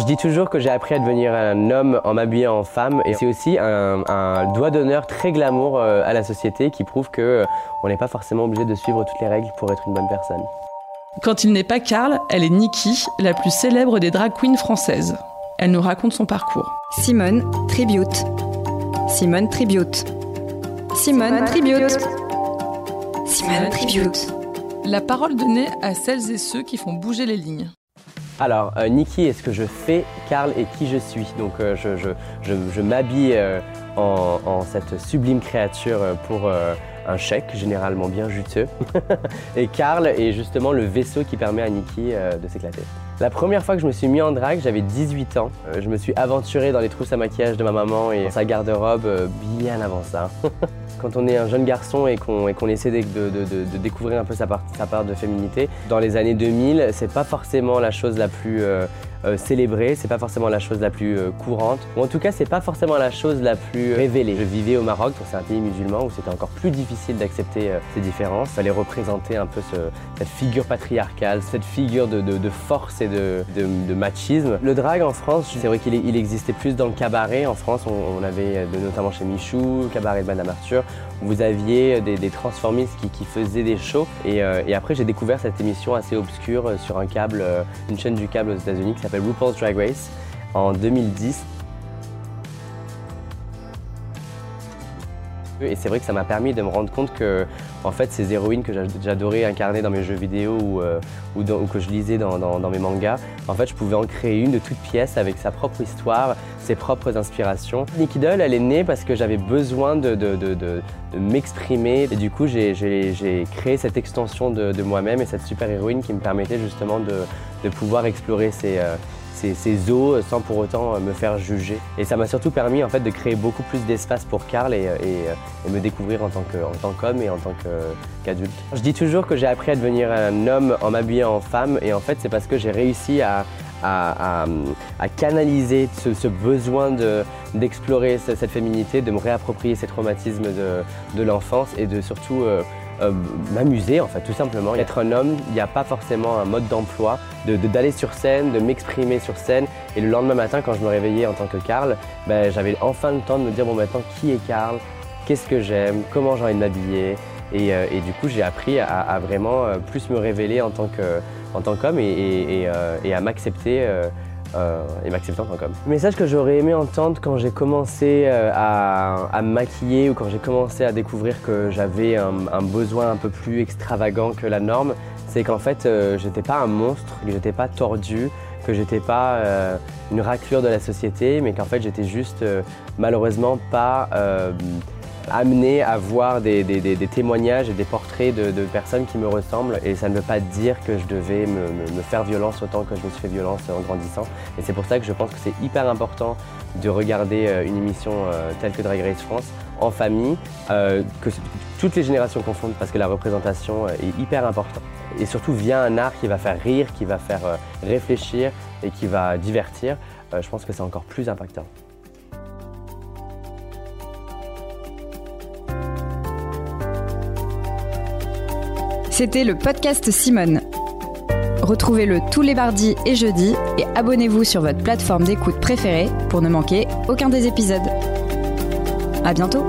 Je dis toujours que j'ai appris à devenir un homme en m'habillant en femme et c'est aussi un, un doigt d'honneur très glamour euh, à la société qui prouve que euh, on n'est pas forcément obligé de suivre toutes les règles pour être une bonne personne. Quand il n'est pas Karl, elle est Nikki, la plus célèbre des drag queens françaises. Elle nous raconte son parcours. Simone Tribute. Simone Tribute. Simone Tribute. Simone Tribute. La parole donnée à celles et ceux qui font bouger les lignes. Alors, euh, Nikki est ce que je fais, Karl est qui je suis. Donc, euh, je, m'habille euh, en, cette sublime créature euh, pour un chèque, généralement bien juteux. et Karl est justement le vaisseau qui permet à Nikki de s'éclater. La première fois que je me suis mis en drague, j'avais 18 ans. Euh, je me suis aventuré dans les trousses à maquillage de ma maman et sa garde-robe euh, bien avant ça. Quand on est un jeune garçon et qu'on essaie de, découvrir un peu sa part, de féminité, dans les années 2000, c'est pas forcément la chose la plus euh, euh, célébrée, c'est pas forcément la chose la plus euh, courante, ou en tout cas c'est pas forcément la chose la plus révélée. Je vivais au Maroc, donc c'est un pays musulman où c'était encore plus difficile d'accepter ces différences. Fallait représenter un peu ce- cette figure patriarcale, cette figure de, de- de force et de, machisme. Le drag en France, c'est vrai qu'il il existait plus dans le cabaret. En France, on, avait euh, notamment chez Michou, cabaret de Madame Arthur, vous aviez des, des transformistes qui, faisaient des shows. Et, euh, et après, j'ai découvert cette émission assez obscure euh, sur un câble, euh, une chaîne du câble aux États-Unis qui s'appelle RuPaul's Drag Race en 2010. Et c'est vrai que ça m'a permis de me rendre compte que, en fait, ces héroïnes que j'a- j'adorais incarner dans mes jeux vidéo ou, euh, que je lisais dans, mes mangas, en fait, je pouvais en créer une de toute pièce avec sa propre histoire, ses propres inspirations. Nikki Doll, elle est née parce que j'avais besoin de, m'exprimer. Et du coup, j'ai- créé cette extension de, moi-même et cette super héroïne qui me permettait justement de, de pouvoir explorer ces, euh, ces, ces eaux sans pour autant euh, me faire juger. Et ça m'a surtout permis en fait de créer beaucoup plus d'espace pour Karl et, euh, et me découvrir en tant qu'homme et en tant qu'adulte. Je dis toujours que j'ai appris à devenir un homme en m'habillant en femme et en fait c'est parce que j'ai réussi à, canaliser ce, besoin de- d'explorer ce- cette féminité, de me réapproprier ces traumatismes de, l'enfance et de surtout euh, euh, m'amuser en fait tout simplement. Être un homme, il n'y a pas forcément un mode d'emploi, de- de- d'aller sur scène, de m'exprimer sur scène. Et le lendemain matin quand je me réveillais en tant que Karl, ben, j'avais enfin le temps de me dire bon maintenant qui est Karl, qu'est-ce que j'aime, comment j'ai envie de m'habiller? Et, euh, du coup j'ai appris à, vraiment euh, plus me révéler en tant qu'homme et à m'accepter euh, et qu'homme. Le message que j'aurais aimé entendre quand j'ai commencé euh, à, me maquiller ou quand j'ai commencé à découvrir que j'avais un, besoin un peu plus extravagant que la norme, c'est qu'en fait euh, j'étais pas un monstre, que j'étais pas tordu, que j'étais pas euh, une raclure de la société, mais qu'en fait j'étais juste malheureusement pas amené à voir des, témoignages et des portraits de, personnes qui me ressemblent. Et ça ne veut pas dire que je devais me, faire violence autant que je me suis fait violence en grandissant. Et c'est pour ça que je pense que c'est hyper important de regarder euh, une émission euh, telle que Drag Race France en famille, euh, que toutes les générations confondent parce que la représentation est hyper importante. Et surtout via un art qui va faire rire, qui va faire réfléchir et qui va divertir, je pense que c'est encore plus impactant. C'était le podcast Simone. Retrouvez-le tous les mardis et jeudis et abonnez-vous sur votre plateforme d'écoute préférée pour ne manquer aucun des épisodes. À bientôt!